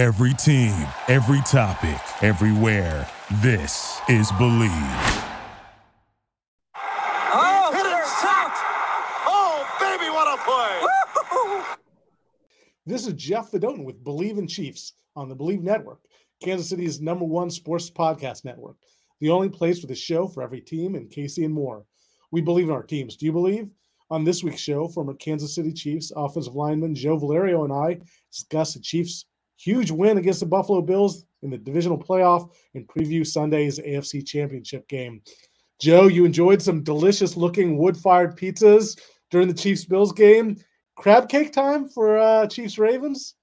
Every team, every topic, everywhere. This is Bleav. Oh, hit it, sacked! Oh, baby, what a play! This is Jeff Fedotin with Bleav in Chiefs on the Bleav Network, Kansas City's number one sports podcast network, the only place with a show for every team and KC and more. We believe in our teams. Do you believe? On this week's show, former Kansas City Chiefs offensive lineman Joe Valerio and I discuss the Chiefs' huge win against the Buffalo Bills in the divisional playoff and preview Sunday's AFC Championship game. Joe, you enjoyed some delicious looking wood fired pizzas during the Chiefs Bills game. Crab cake time for uh, Chiefs Ravens?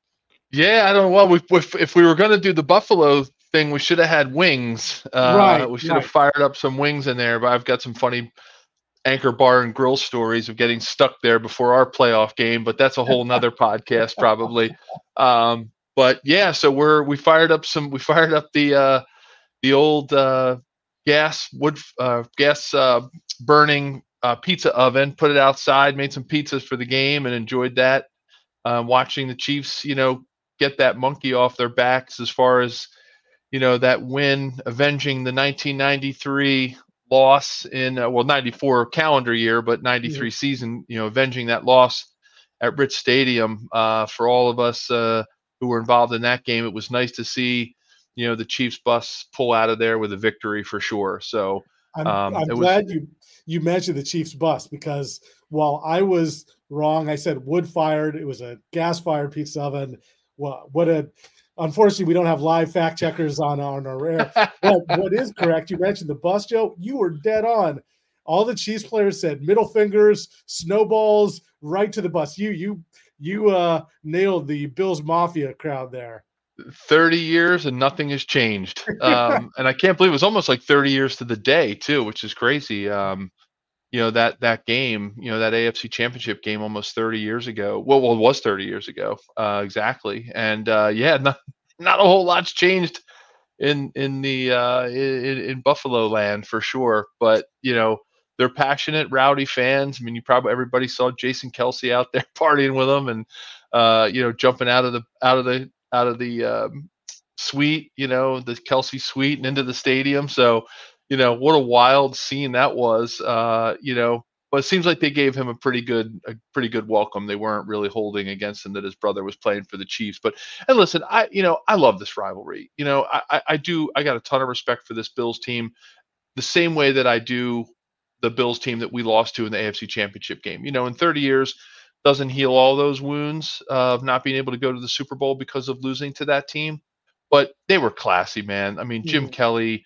Yeah, I don't know. Well, we, if, if we were going to do the Buffalo thing, we should have had wings. Uh, Right, We should right. have fired up some wings in there, but I've got some funny anchor bar and grill stories of getting stuck there before our playoff game, but that's a whole nother podcast probably. Um, but yeah, so we're we fired up some we fired up the uh the old uh gas wood uh gas uh burning uh pizza oven, put it outside, made some pizzas for the game and enjoyed that. Uh, watching the Chiefs, you know, get that monkey off their backs as far as you know that win avenging the 1993 loss in uh, well 94 calendar year but 93 season you know avenging that loss at Rich Stadium uh, for all of us uh, who were involved in that game it was nice to see you know the Chiefs bus pull out of there with a victory for sure so I'm, Um, I'm it was- glad you you mentioned the Chiefs bus because while I was wrong, I said wood fired. It was a gas fired pizza oven. Well, what a unfortunately we don't have live fact checkers on on our air. but what is correct? You mentioned the bus, Joe. You were dead on. All the Chiefs players said middle fingers, snowballs, right to the bus. You you you uh nailed the Bills Mafia crowd there. 30 years and nothing has changed. Um, and I can't believe it was almost like 30 years to the day too, which is crazy. Um, you know that that game, you know that AFC Championship game, almost 30 years ago. Well, well, it was 30 years ago, uh, exactly. And uh, yeah, not not a whole lot's changed in in the uh, in, in Buffalo land for sure. But you know they're passionate, rowdy fans. I mean, you probably everybody saw Jason Kelce out there partying with them, and uh, you know jumping out of the out of the out of the um, suite, you know, the Kelce suite and into the stadium. So, you know, what a wild scene that was. Uh, you know, but it seems like they gave him a pretty good a pretty good welcome. They weren't really holding against him that his brother was playing for the Chiefs. But and listen, I you know, I love this rivalry. You know, I I, I do I got a ton of respect for this Bills team the same way that I do the Bills team that we lost to in the AFC Championship game. You know, in 30 years doesn't heal all those wounds of not being able to go to the Super Bowl because of losing to that team, but they were classy, man. I mean, Jim Mhm. Kelly,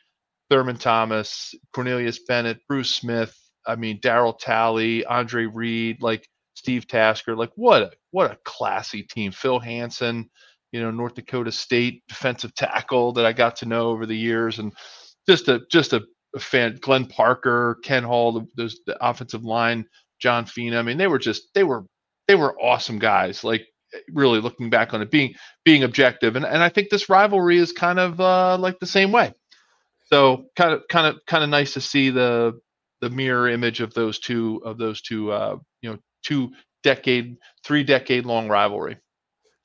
Thurman Thomas, Cornelius Bennett, Bruce Smith, I mean, Daryl Talley, Andre Reed, like Steve Tasker, like what a what a classy team. Phil Hansen, you know, North Dakota State defensive tackle that I got to know over the years and just a just a fan Glenn Parker, Kent Hull, the, those the offensive line, John Fina. I mean, they were just they were they were awesome guys. Like really looking back on it, being being objective, and and I think this rivalry is kind of uh, like the same way. So kind of kind of kind of nice to see the the mirror image of those two of those two uh, you know two decade three decade long rivalry.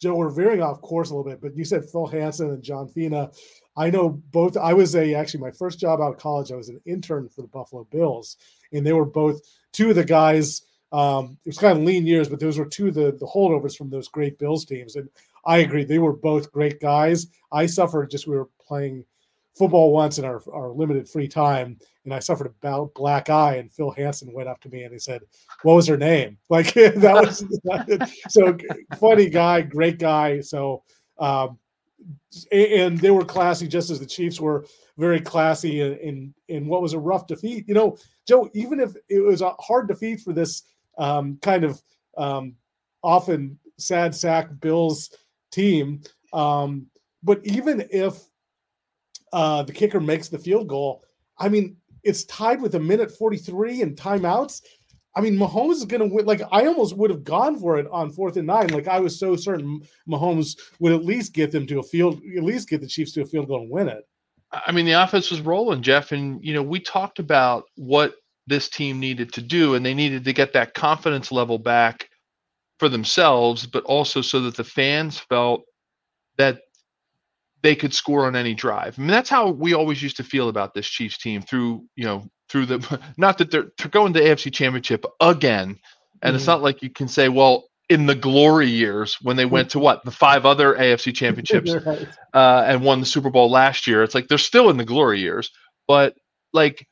Joe, we're veering off course a little bit, but you said Phil Hansen and John Fina. I know both. I was a actually my first job out of college. I was an intern for the Buffalo Bills, and they were both two of the guys. Um, it was kind of lean years, but those were two of the, the holdovers from those great Bills teams. And I agree, they were both great guys. I suffered just we were playing football once in our, our limited free time, and I suffered a black eye. And Phil Hansen went up to me and he said, "What was her name?" Like that was so funny guy, great guy. So. Um, and they were classy just as the Chiefs were very classy in, in in what was a rough defeat. You know, Joe, even if it was a hard defeat for this um, kind of um, often sad sack Bills team, um, but even if uh, the kicker makes the field goal, I mean, it's tied with a minute 43 and timeouts. I mean, Mahomes is going to win. Like, I almost would have gone for it on fourth and nine. Like, I was so certain Mahomes would at least get them to a field, at least get the Chiefs to a field goal and win it. I mean, the offense was rolling, Jeff, and you know we talked about what this team needed to do, and they needed to get that confidence level back for themselves, but also so that the fans felt that they could score on any drive. I mean, that's how we always used to feel about this Chiefs team through, you know, through the not that they're, they're going to AFC Championship again, and mm-hmm. it's not like you can say, well, in the glory years when they went to what the five other AFC championships right. uh, and won the Super Bowl last year. It's like they're still in the glory years, but like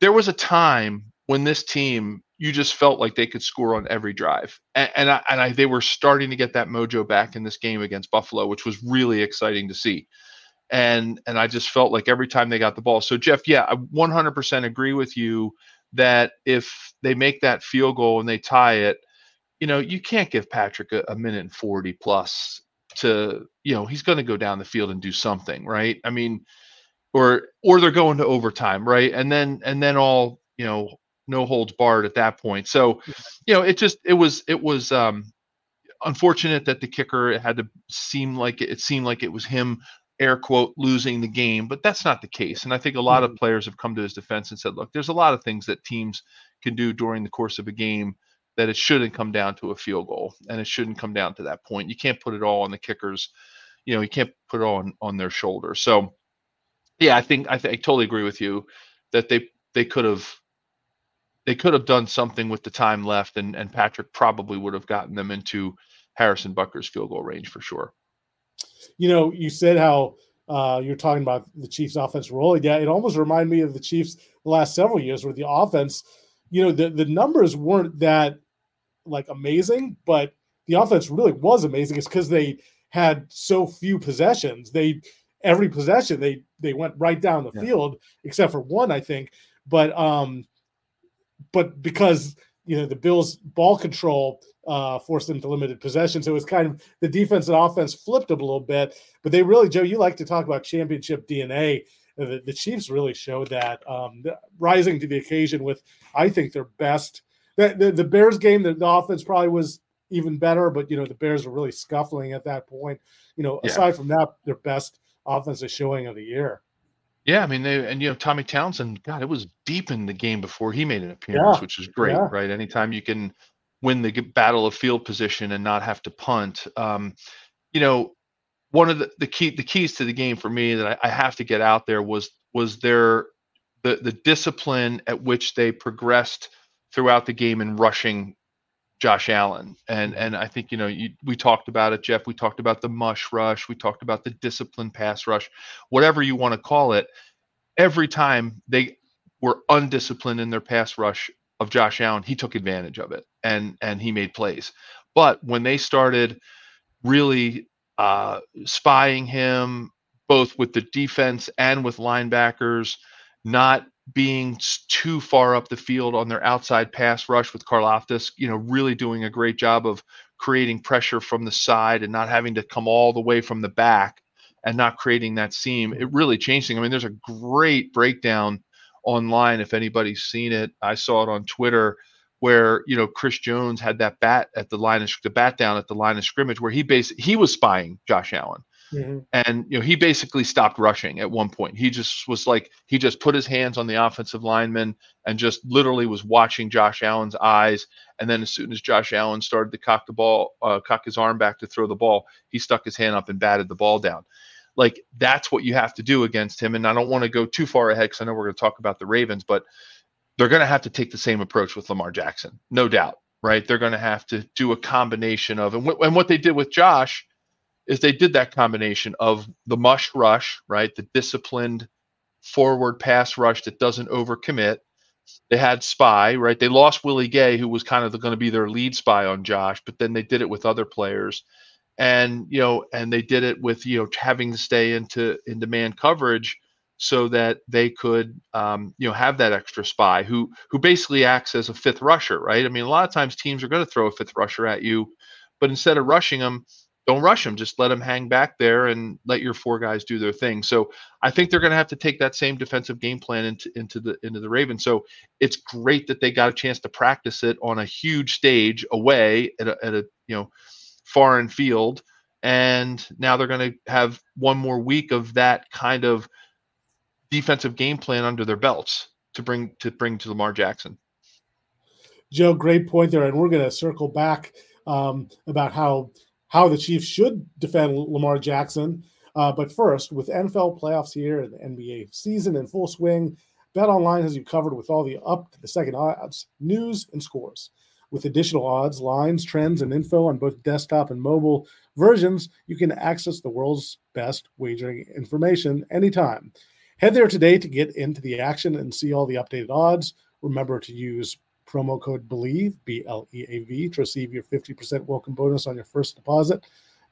there was a time when this team you just felt like they could score on every drive, and and, I, and I, they were starting to get that mojo back in this game against Buffalo, which was really exciting to see. And and I just felt like every time they got the ball. So Jeff, yeah, I 100% agree with you that if they make that field goal and they tie it, you know, you can't give Patrick a, a minute and 40 plus to, you know, he's going to go down the field and do something, right? I mean, or or they're going to overtime, right? And then and then all, you know, no holds barred at that point. So, you know, it just it was it was um unfortunate that the kicker had to seem like it, it seemed like it was him air quote losing the game, but that's not the case. And I think a lot mm-hmm. of players have come to his defense and said, look, there's a lot of things that teams can do during the course of a game that it shouldn't come down to a field goal and it shouldn't come down to that point. You can't put it all on the kickers. You know, you can't put it all on, on their shoulders. So yeah, I think I, th- I totally agree with you that they they could have they could have done something with the time left and and Patrick probably would have gotten them into Harrison Butker's field goal range for sure. You know, you said how uh, you're talking about the Chiefs' offense rolling. Yeah, it almost reminded me of the Chiefs the last several years, where the offense, you know, the, the numbers weren't that like amazing, but the offense really was amazing. It's because they had so few possessions. They every possession they they went right down the yeah. field, except for one, I think. But um, but because you know the Bills' ball control uh, forced them to limited possession, so it was kind of the defense and offense flipped a little bit. But they really, Joe, you like to talk about championship DNA. The, the Chiefs really showed that, um, rising to the occasion with, I think, their best the, the, the Bears game, the, the, offense probably was even better, but you know the Bears were really scuffling at that point. You know, yeah. aside from that, their best offensive showing of the year. Yeah, I mean, they, and you know, Tommy Townsend, God, it was deep in the game before he made an appearance, yeah. which is great, yeah. right? Anytime you can win the battle of field position and not have to punt, um, you know, one of the, the key the keys to the game for me that I, I have to get out there was was their the the discipline at which they progressed throughout the game in rushing Josh Allen. And mm-hmm. and I think you know you, we talked about it, Jeff. We talked about the mush rush. We talked about the disciplined pass rush, whatever you want to call it. Every time they were undisciplined in their pass rush of Josh Allen, he took advantage of it and and he made plays. But when they started really uh, spying him, both with the defense and with linebackers, not being too far up the field on their outside pass rush with Karlaftis, you know, really doing a great job of creating pressure from the side and not having to come all the way from the back and not creating that seam. It really changed things. I mean, there's a great breakdown online if anybody's seen it. I saw it on Twitter where you know Chris Jones had that bat at the line of the bat down at the line of scrimmage where he basically he was spying Josh Allen Mm-hmm. And you know, he basically stopped rushing at one point. He just was like he just put his hands on the offensive lineman and just literally was watching Josh Allen's eyes. And then as soon as Josh Allen started to cock the ball, uh, cock his arm back to throw the ball, he stuck his hand up and batted the ball down. Like that's what you have to do against him. And I don't want to go too far ahead because I know we're going to talk about the Ravens, but they're going to have to take the same approach with Lamar Jackson, no doubt. Right? They're going to have to do a combination of and, w- and what they did with Josh is they did that combination of the mush rush, right? The disciplined forward pass rush that doesn't overcommit. They had spy, right? They lost Willie Gay, who was kind of going to be their lead spy on Josh, but then they did it with other players, and you know, and they did it with you know having to stay into into man coverage so that they could um, you know have that extra spy who who basically acts as a fifth rusher, right? I mean, a lot of times teams are going to throw a fifth rusher at you, but instead of rushing them, don't rush them. Just let them hang back there and let your four guys do their thing. So I think they're going to have to take that same defensive game plan into into the into the Ravens. So it's great that they got a chance to practice it on a huge stage away at a, at a you know foreign field, and now they're going to have one more week of that kind of defensive game plan under their belts to bring to bring to Lamar Jackson. Joe, great point there, and we're going to circle back um, about how how the Chiefs should defend Lamar Jackson. Uh, but first, with NFL playoffs here and the NBA season in full swing, Bet Online has you covered with all the up to the second odds, news, and scores. With additional odds, lines, trends, and info on both desktop and mobile versions, you can access the world's best wagering information anytime. Head there today to get into the action and see all the updated odds. Remember to use promo code believe B L E A V, to receive your 50% welcome bonus on your first deposit.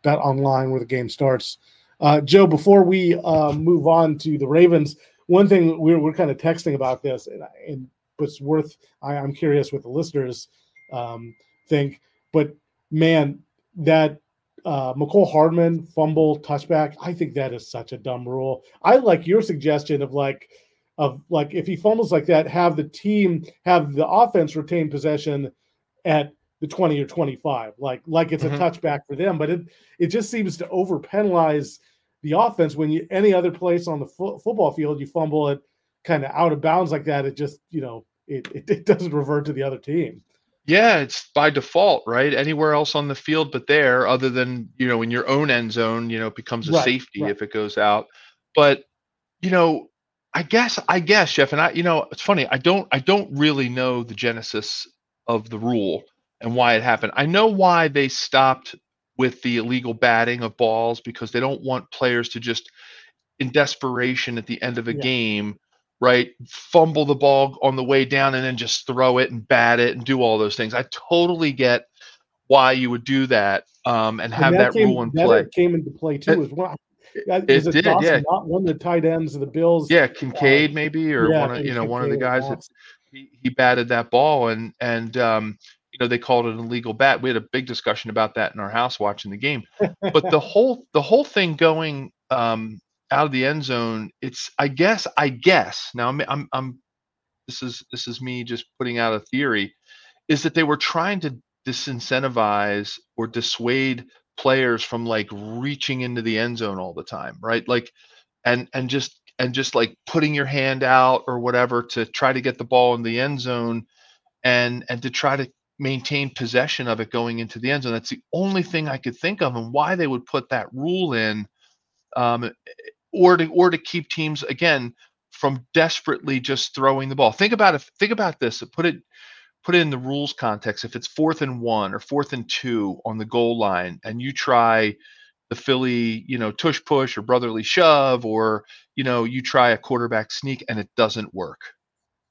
Bet online where the game starts. Uh, Joe, before we uh, move on to the Ravens, one thing we're, we're kind of texting about this, and, and it's worth, I, am curious what the listeners um, think, but man, that uh, Mecole Hardman fumble touchback, I think that is such a dumb rule. I like your suggestion of like, of like if he fumbles like that, have the team have the offense retain possession at the 20 or 25, like like it's mm-hmm. a touchback for them. But it it just seems to over penalize the offense when you any other place on the fo- football field you fumble it kind of out of bounds like that. It just you know it, it, it doesn't revert to the other team. Yeah, it's by default, right? Anywhere else on the field but there, other than you know in your own end zone, you know it becomes a right, safety right. if it goes out. But you know I guess I guess Jeff and I you know it's funny I don't I don't really know the genesis of the rule and why it happened. I know why they stopped with the illegal batting of balls because they don't want players to just in desperation at the end of a yeah. game right fumble the ball on the way down and then just throw it and bat it and do all those things. I totally get why you would do that um, and have and that, that came, rule in that play. Came into play too as well. It, it did, Dawson, yeah. Not one of the tight ends of the Bills. Yeah, Kincaid uh, maybe, or yeah, one of you know one of the guys that he, he batted that ball, and and um, you know they called it an illegal bat. We had a big discussion about that in our house watching the game. but the whole the whole thing going um, out of the end zone, it's I guess I guess now I'm I'm, I'm this is this is me just putting out a theory, is that they were trying to disincentivize or dissuade players from like reaching into the end zone all the time, right? Like, and and just and just like putting your hand out or whatever to try to get the ball in the end zone, and and to try to maintain possession of it going into the end zone. That's the only thing I could think of, and why they would put that rule in, um, or to or to keep teams again from desperately just throwing the ball. Think about it. Think about this. Put it put it in the rules context. If it's fourth and one or fourth and two on the goal line, and you try the Philly, you know, tush push or brotherly shove, or you know, you try a quarterback sneak and it doesn't work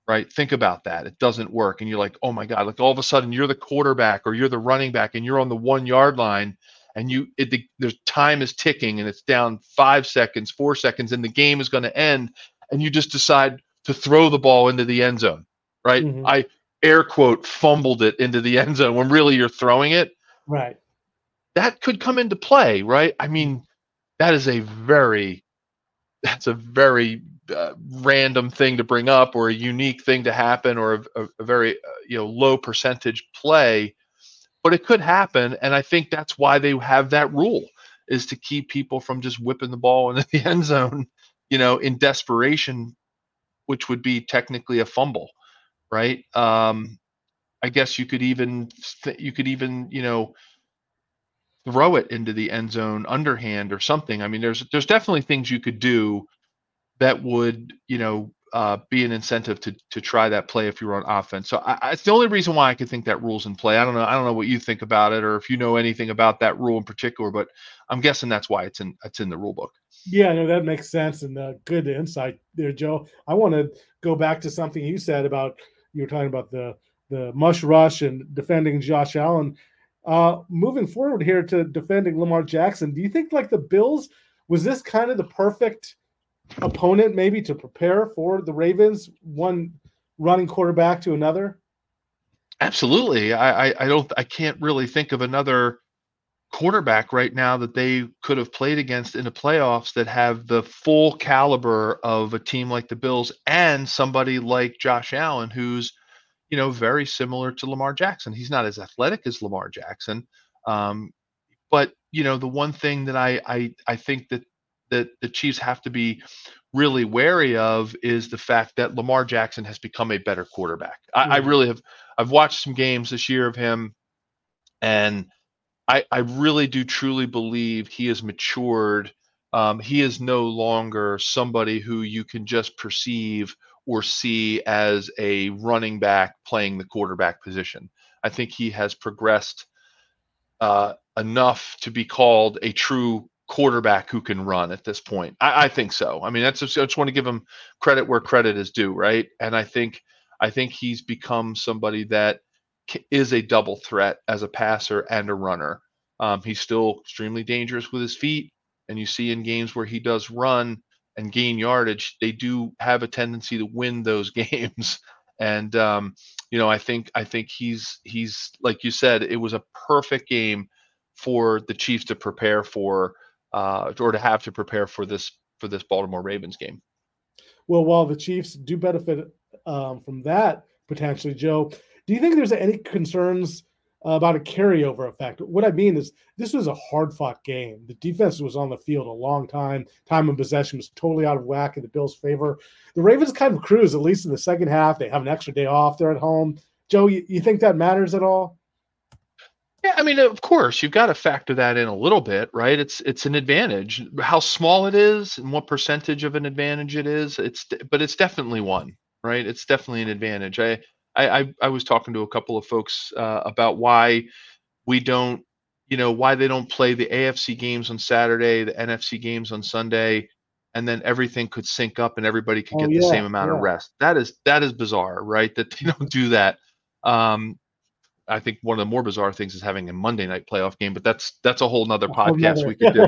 right? Think about that. It doesn't work. And you're like, oh my God, like all of a sudden you're the quarterback or you're the running back and you're on the one yard line and you, it, the, there's time is ticking and it's down five seconds, four seconds, and the game is going to end. And you just decide to throw the ball into the end zone, right? Mm-hmm. I air quote fumbled it into the end zone when really you're throwing it. Right. That could come into play, right? I mean, that is a very, that's a very uh, random thing to bring up or a unique thing to happen or a, a, very uh, you know low percentage play but it could happen and i think that's why they have that rule is to keep people from just whipping the ball into the end zone you know in desperation which would be technically a fumble right um i guess you could even you could even you know throw it into the end zone underhand or something i mean there's there's definitely things you could do that would you know uh, be an incentive to to try that play if you're on offense. So I, it's the only reason why I could think that rule's in play. I don't know. I don't know what you think about it, or if you know anything about that rule in particular. But I'm guessing that's why it's in it's in the rule book. Yeah, no, that makes sense and uh, good insight there, Joe. I want to go back to something you said about you were talking about the the mush rush and defending Josh Allen. Uh, moving forward here to defending Lamar Jackson, do you think like the Bills was this kind of the perfect opponent maybe to prepare for the Ravens, one running quarterback to another? Absolutely. I, I, I don't I can't really think of another quarterback right now that they could have played against in the playoffs that have the full caliber of a team like the Bills and somebody like Josh Allen who's you know very similar to Lamar Jackson. He's not as athletic as Lamar Jackson. Um, but you know the one thing that I I I think that that the Chiefs have to be really wary of is the fact that Lamar Jackson has become a better quarterback. I, mm-hmm. I really have. I've watched some games this year of him, and I, I really do truly believe he has matured Um, he is no longer somebody who you can just perceive or see as a running back playing the quarterback position. I think he has progressed uh, enough to be called a true quarterback who can run at this point. I, I think so. I mean, that's just, I just want to give him credit where credit is due, right? And I think I think he's become somebody that is a double threat as a passer and a runner. Um, he's still extremely dangerous with his feet, and you see in games where he does run and gain yardage, they do have a tendency to win those games. And um, you know, I think I think he's he's like you said, it was a perfect game for the Chiefs to prepare for uh, or to have to prepare for this for this Baltimore Ravens game. Well, while the Chiefs do benefit um, from that potentially, Joe, do you think there's any concerns about a carryover effect? What I mean is, this was a hard fought game. The defense was on the field a long time. Time of possession was totally out of whack in the Bills' favor. The Ravens kind of cruise, at least in the second half. They have an extra day off. They're at home. Joe, you, you think that matters at all? Yeah, I mean, of course, you've got to factor that in a little bit, right? It's it's an advantage. How small it is and what percentage of an advantage it is, it's but it's definitely one, right? It's definitely an advantage. I I I, I was talking to a couple of folks uh, about why we don't, you know, why they don't play the AFC games on Saturday, the NFC games on Sunday, and then everything could sync up and everybody could Oh, get the same amount yeah. of rest. That is that is bizarre, right? That they don't do that. Um, I think one of the more bizarre things is having a Monday night playoff game, but that's that's a whole nother podcast we could do.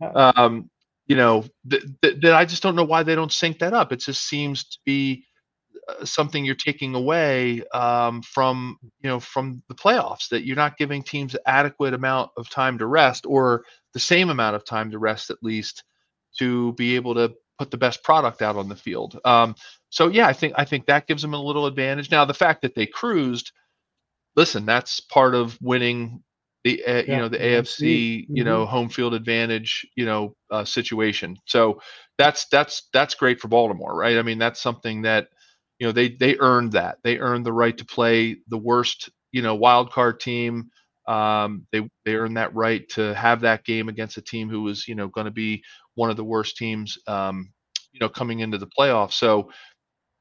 Um, you know, th- th- that I just don't know why they don't sync that up. It just seems to be something you're taking away um, from you know from the playoffs that you're not giving teams adequate amount of time to rest or the same amount of time to rest at least to be able to put the best product out on the field. Um, so yeah, I think I think that gives them a little advantage. Now the fact that they cruised, listen, that's part of winning the uh, you know the AFC, AFC you know home field advantage you know uh, situation. So that's that's that's great for Baltimore, right? I mean that's something that you know they they earned that they earned the right to play the worst you know wild card team. Um, they they earned that right to have that game against a team who was you know going to be one of the worst teams um, you know coming into the playoffs. So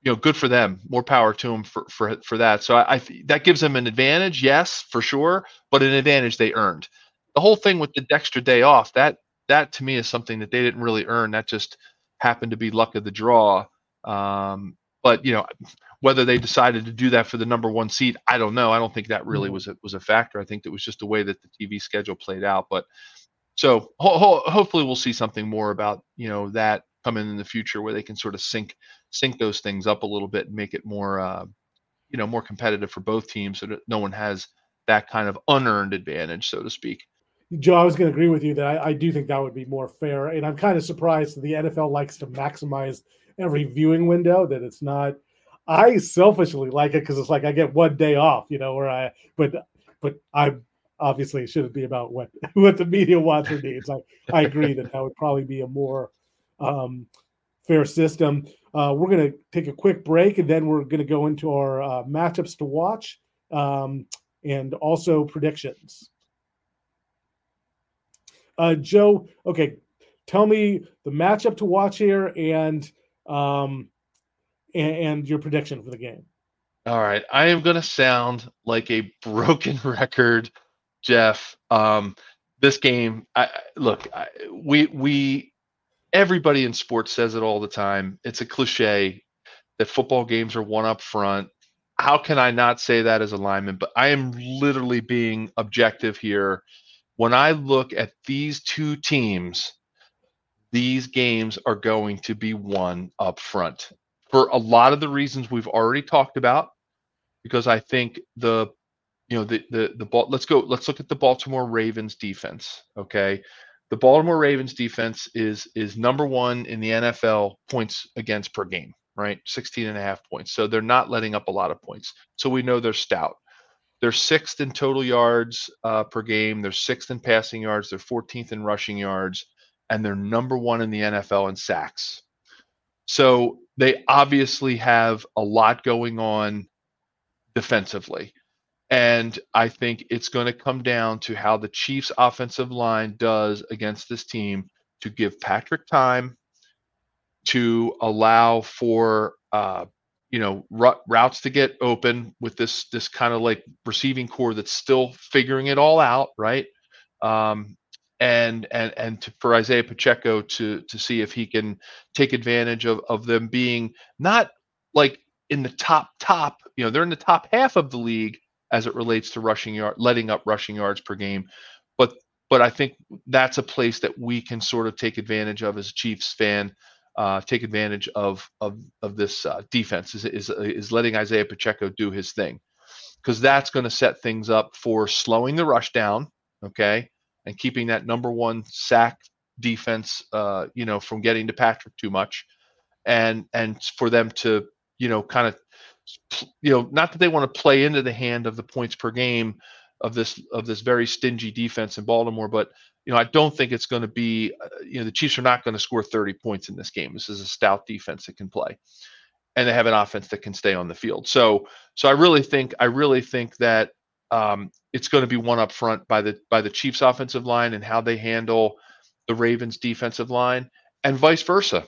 you know, good for them. More power to them for for for that. So I, I that gives them an advantage, yes, for sure, but an advantage they earned. The whole thing with the extra day off, that that to me is something that they didn't really earn. That just happened to be luck of the draw. Um, but you know, whether they decided to do that for the number one seed, I don't know. I don't think that really Mhm. was a, was a factor. I think that was just the way that the TV schedule played out. But so ho- ho- hopefully we'll see something more about you know that coming in the future where they can sort of sync sync those things up a little bit and make it more uh, you know more competitive for both teams so that no one has that kind of unearned advantage so to speak Joe, I was going to agree with you that I, I do think that would be more fair, and I'm kind of surprised that the NFL likes to maximize every viewing window. That it's not. I selfishly like it because it's like I get one day off, you know, where I but but I obviously it shouldn't be about what what the media wants or needs. I I agree that that would probably be a more um, fair system. Uh, we're going to take a quick break, and then we're going to go into our uh, matchups to watch um, and also predictions. Uh, Joe, okay, tell me the matchup to watch here and um and, and your prediction for the game. all right i am going to sound like a broken record jeff um this game i look I, we we everybody in sports says it all the time it's a cliche that football games are one up front how can I not say that as a lineman? But I am literally being objective here. When I look at these two teams, these games are going to be won up front for a lot of the reasons we've already talked about. Because I think the, you know, the the the ball. Let's go. Let's look at the Baltimore Ravens defense. Okay, the Baltimore Ravens defense is is number one in the NFL points against per game right? 16 and a half points. So they're not letting up a lot of points. So we know they're stout. They're sixth in total yards uh, per game. They're sixth in passing yards. They're 14th in rushing yards. And they're number one in the NFL in sacks. So they obviously have a lot going on defensively. And I think it's going to come down to how the Chiefs' offensive line does against this team to give Patrick time to allow for uh, you know r- routes to get open with this this kind of like receiving core that's still figuring it all out, right? Um, and and and to, for Isaiah Pacheco to to see if he can take advantage of of them being not like in the top top, you know, they're in the top half of the league as it relates to rushing yard, letting up rushing yards per game, but but I think that's a place that we can sort of take advantage of as a Chiefs fan uh, take advantage of of of this uh, defense is, is is letting Isaiah Pacheco do his thing. Because that's going to set things up for slowing the rush down, okay, and keeping that number one sack defense, uh, you know, from getting to Patrick too much, and and for them to you know kind of you know not that they want to play into the hand of the points per game of this of this very stingy defense in Baltimore, but you know, I don't think it's going to be, uh, you know, the Chiefs are not going to score 30 points in this game. This is a stout defense that can play, and they have an offense that can stay on the field. So, so I really think, I really think that um, it's going to be one up front by the by the Chiefs' offensive line and how they handle the Ravens' defensive line, and vice versa,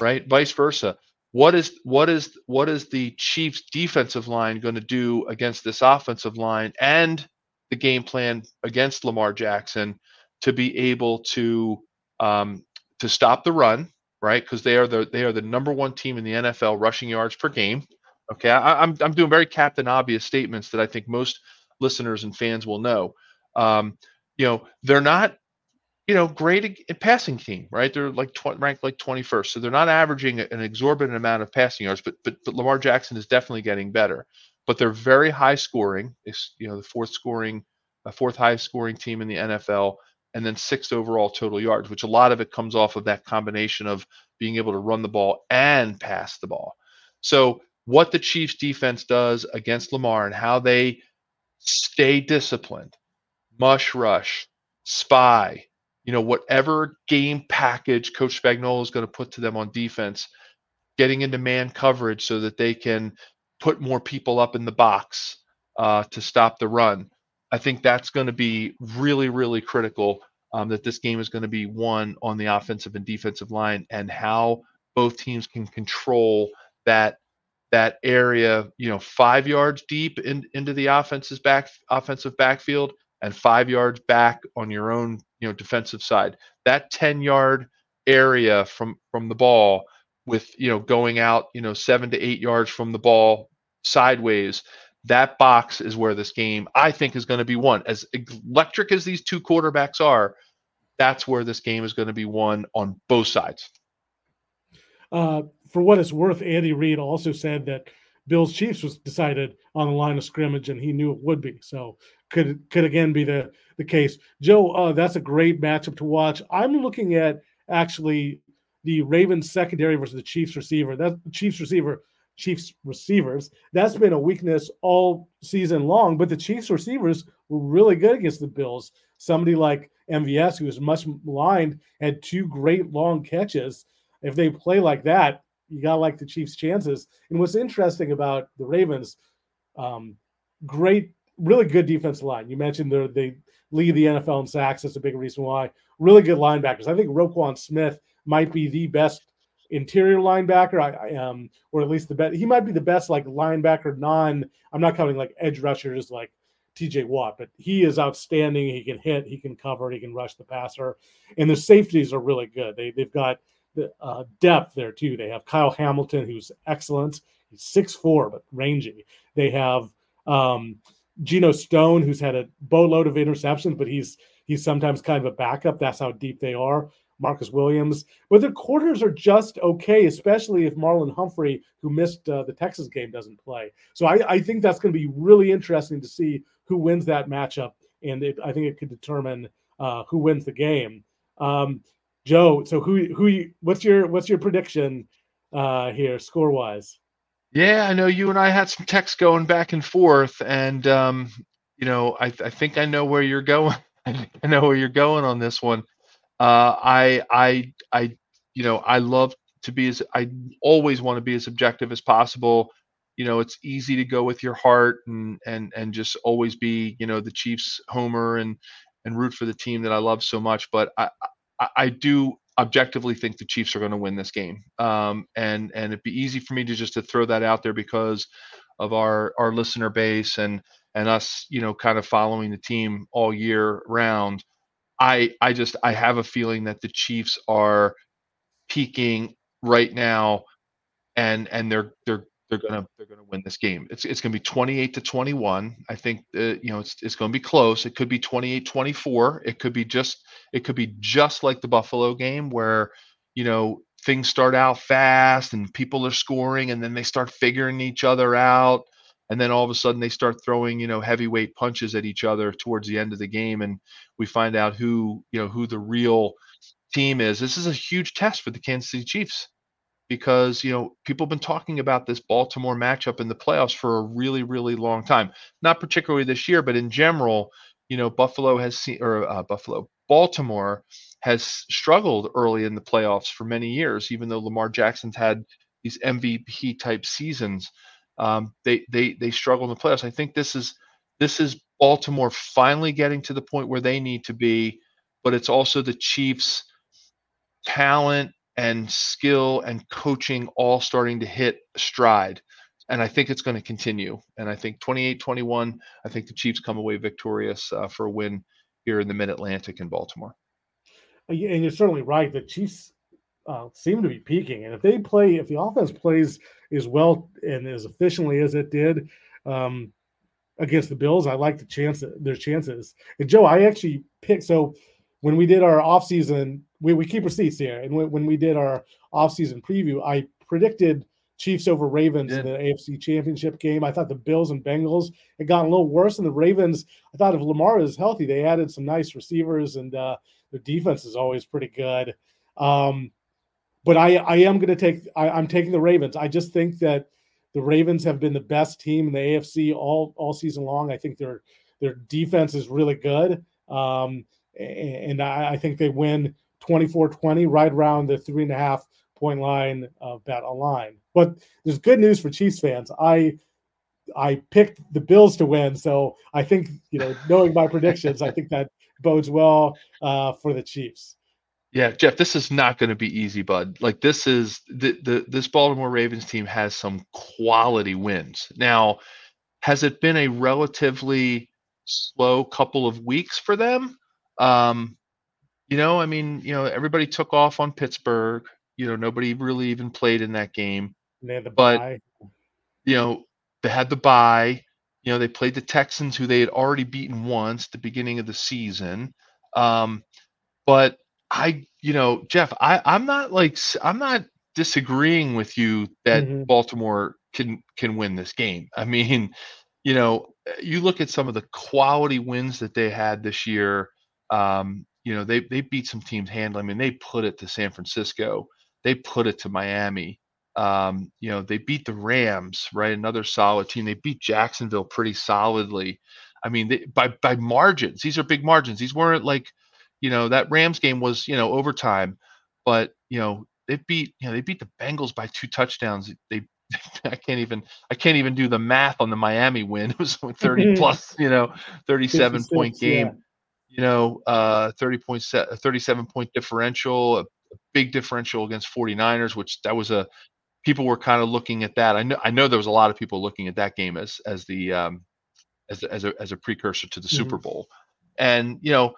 right? Vice versa. What is what is what is the Chiefs' defensive line going to do against this offensive line and the game plan against Lamar Jackson? to be able to um, to stop the run, right? Because they are the they are the number one team in the NFL rushing yards per game. Okay, I, am I'm, I'm doing very captain obvious statements that I think most listeners and fans will know. Um, you know, they're not you know great at passing team, right? They're like tw- ranked like 21st, so they're not averaging an exorbitant amount of passing yards. But but, but Lamar Jackson is definitely getting better. But they're very high scoring. It's you know the fourth scoring, a fourth highest scoring team in the NFL and then sixth overall total yards, which a lot of it comes off of that combination of being able to run the ball and pass the ball. So, what the Chiefs defense does against Lamar and how they stay disciplined, mush rush, spy, you know, whatever game package Coach Spagnuolo is going to put to them on defense, getting into man coverage so that they can put more people up in the box uh, to stop the run. I think that's going to be really, really critical. Um, that this game is going to be won on the offensive and defensive line, and how both teams can control that that area. You know, five yards deep in, into the offense's back offensive backfield, and five yards back on your own you know defensive side. That ten yard area from from the ball with you know going out you know seven to eight yards from the ball sideways that box is where this game I think is going to be won. As electric as these two quarterbacks are, that's where this game is going to be won on both sides. Uh, for what it's worth, Andy Reid also said that Bills Chiefs was decided on the line of scrimmage, and he knew it would be. So could could again be the the case. Joe, uh, that's a great matchup to watch. I'm looking at actually the Ravens secondary versus the Chiefs receiver. That Chiefs receiver Chiefs receivers. That's been a weakness all season long, but the Chiefs receivers were really good against the Bills. Somebody like MVS, who was much maligned, had two great long catches. If they play like that, you got to like the Chiefs' chances. And what's interesting about the Ravens, um, great, really good defensive line. You mentioned they they lead the NFL in sacks. That's a big reason why. Really good linebackers. I think Roquan Smith might be the best interior linebacker. I, I um, or at least the best. He might be the best like linebacker. Non, I'm not counting like edge rushers like T.J. Watt, but he is outstanding. He can hit, he can cover, he can rush the passer, and the safeties are really good. They they've got uh, depth there too. They have Kyle Hamilton, who's excellent. He's six four but rangy. They have um, Geno Stone, who's had a boatload of interceptions, but he's he's sometimes kind of a backup. That's how deep they are. Marcus Williams, but their quarters are just okay, especially if Marlon Humphrey, who missed uh, the Texas game, doesn't play. So I, I think that's going to be really interesting to see who wins that matchup, and it, I think it could determine uh, who wins the game. Um, Joe, so who who what's your what's your prediction uh, here, score wise? Yeah, I know you and I had some text going back and forth, and um, you know, I, I think I know where you're going. I know where you're going on this one. Uh, I I I you know I love to be as I always want to be as objective as possible. You know, it's easy to go with your heart and and and just always be you know the Chiefs homer and and root for the team that I love so much. But I I, I do objectively think the Chiefs are going to win this game. Um, and and it'd be easy for me to just to throw that out there because of our our listener base and and us, you know, kind of following the team all year round. I I just I have a feeling that the Chiefs are peaking right now and and they're they're they're gonna they're gonna win this game. It's it's gonna be 28 to 21. I think uh, you know it's it's gonna be close. It could be 28-24. It could be just it could be just like the Buffalo game where you know things start out fast and people are scoring and then they start figuring each other out and then all of a sudden they start throwing you know heavyweight punches at each other towards the end of the game and we find out who you know who the real team is. This is a huge test for the Kansas City Chiefs because you know people have been talking about this Baltimore matchup in the playoffs for a really really long time. Not particularly this year, but in general, you know Buffalo has seen or uh, Buffalo Baltimore has struggled early in the playoffs for many years, even though Lamar Jackson's had these MVP type seasons. Um, they they they struggle in the playoffs. I think this is this is Baltimore finally getting to the point where they need to be, but it's also the Chiefs' talent and skill and coaching all starting to hit stride. And I think it's going to continue. And I think 28 21, I think the Chiefs come away victorious uh, for a win here in the Mid Atlantic in Baltimore. And you're certainly right. The Chiefs uh, seem to be peaking. And if they play, if the offense plays as well and as efficiently as it did um, against the Bills, I like the chance their chances. And Joe, I actually picked so when we did our offseason, we, we keep receipts here. And when, when we did our offseason preview, I predicted Chiefs over Ravens in the AFC Championship game. I thought the Bills and Bengals had gotten a little worse, and the Ravens. I thought if Lamar is healthy, they added some nice receivers, and uh, their defense is always pretty good. Um, but I, I am going to take. I, I'm taking the Ravens. I just think that the Ravens have been the best team in the AFC all all season long. I think their their defense is really good. Um, and I, think they win 24-20 right around the three and a half point line of bet line. But there's good news for Chiefs fans. I I picked the Bills to win, so I think you know, knowing my predictions, I think that bodes well uh, for the Chiefs. Yeah, Jeff, this is not going to be easy, bud. Like this is the, the this Baltimore Ravens team has some quality wins. Now, has it been a relatively slow couple of weeks for them? Um, you know, I mean, you know, everybody took off on Pittsburgh. You know, nobody really even played in that game. They had the but bye. you know, they had the bye. You know, they played the Texans, who they had already beaten once at the beginning of the season. Um, but I, you know, Jeff, I, I'm not like I'm not disagreeing with you that Mhm. Baltimore can can win this game. I mean, you know, you look at some of the quality wins that they had this year. Um, you know, they they beat some teams handily. I mean, they put it to San Francisco. They put it to Miami. Um, you know, they beat the Rams, right? Another solid team. They beat Jacksonville pretty solidly. I mean, they, by by margins. These are big margins. These weren't like, you know, that Rams game was, you know, overtime, but you know, they beat, you know, they beat the Bengals by two touchdowns. They I can't even I can't even do the math on the Miami win. It was a 30 plus, you know, 37 point game yeah. You know, uh, 30 point set, 37 point differential, a, big differential against 49ers, which that was a people were kind of looking at that. I know I know there was a lot of people looking at that game as as the um, as a- as a as a precursor to the Super Bowl, and you know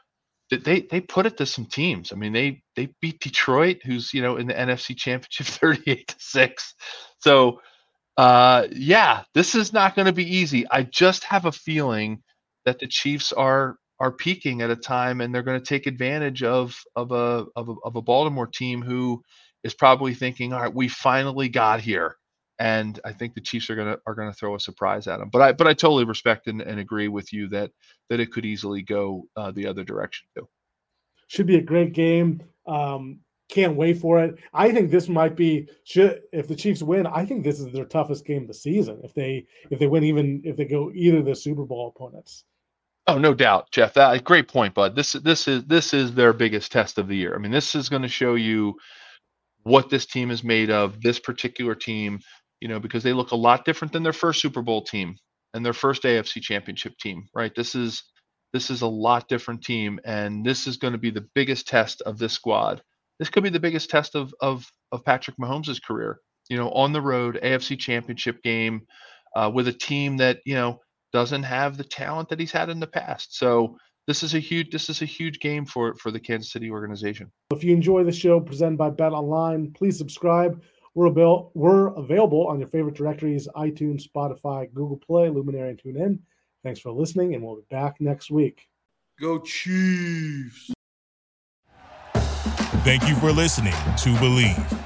th- they they put it to some teams. I mean they they beat Detroit, who's you know in the NFC Championship 38 to six. So uh, yeah, this is not going to be easy. I just have a feeling that the Chiefs are are peaking at a time and they're going to take advantage of of a, of a of a Baltimore team who is probably thinking, all right, we finally got here. And I think the Chiefs are gonna are gonna throw a surprise at them. But I but I totally respect and, and agree with you that that it could easily go uh, the other direction too. Should be a great game. Um, can't wait for it. I think this might be should if the Chiefs win. I think this is their toughest game of the season. If they if they win, even if they go either the Super Bowl opponents. Oh, no doubt, Jeff. That great point, bud. This this is this is their biggest test of the year. I mean, this is going to show you what this team is made of. This particular team, you know, because they look a lot different than their first Super Bowl team and their first AFC Championship team, right? This is this is a lot different team, and this is going to be the biggest test of this squad. This could be the biggest test of of of Patrick Mahomes' career. You know, on the road, AFC Championship game, uh, with a team that you know doesn't have the talent that he's had in the past. So this is a huge this is a huge game for for the Kansas City organization. If you enjoy the show presented by Bet Online, please subscribe. We're available, we're available on your favorite directories iTunes, Spotify, Google Play, Luminary, and TuneIn. Thanks for listening, and we'll be back next week. Go Chiefs! Thank you for listening to Bleav.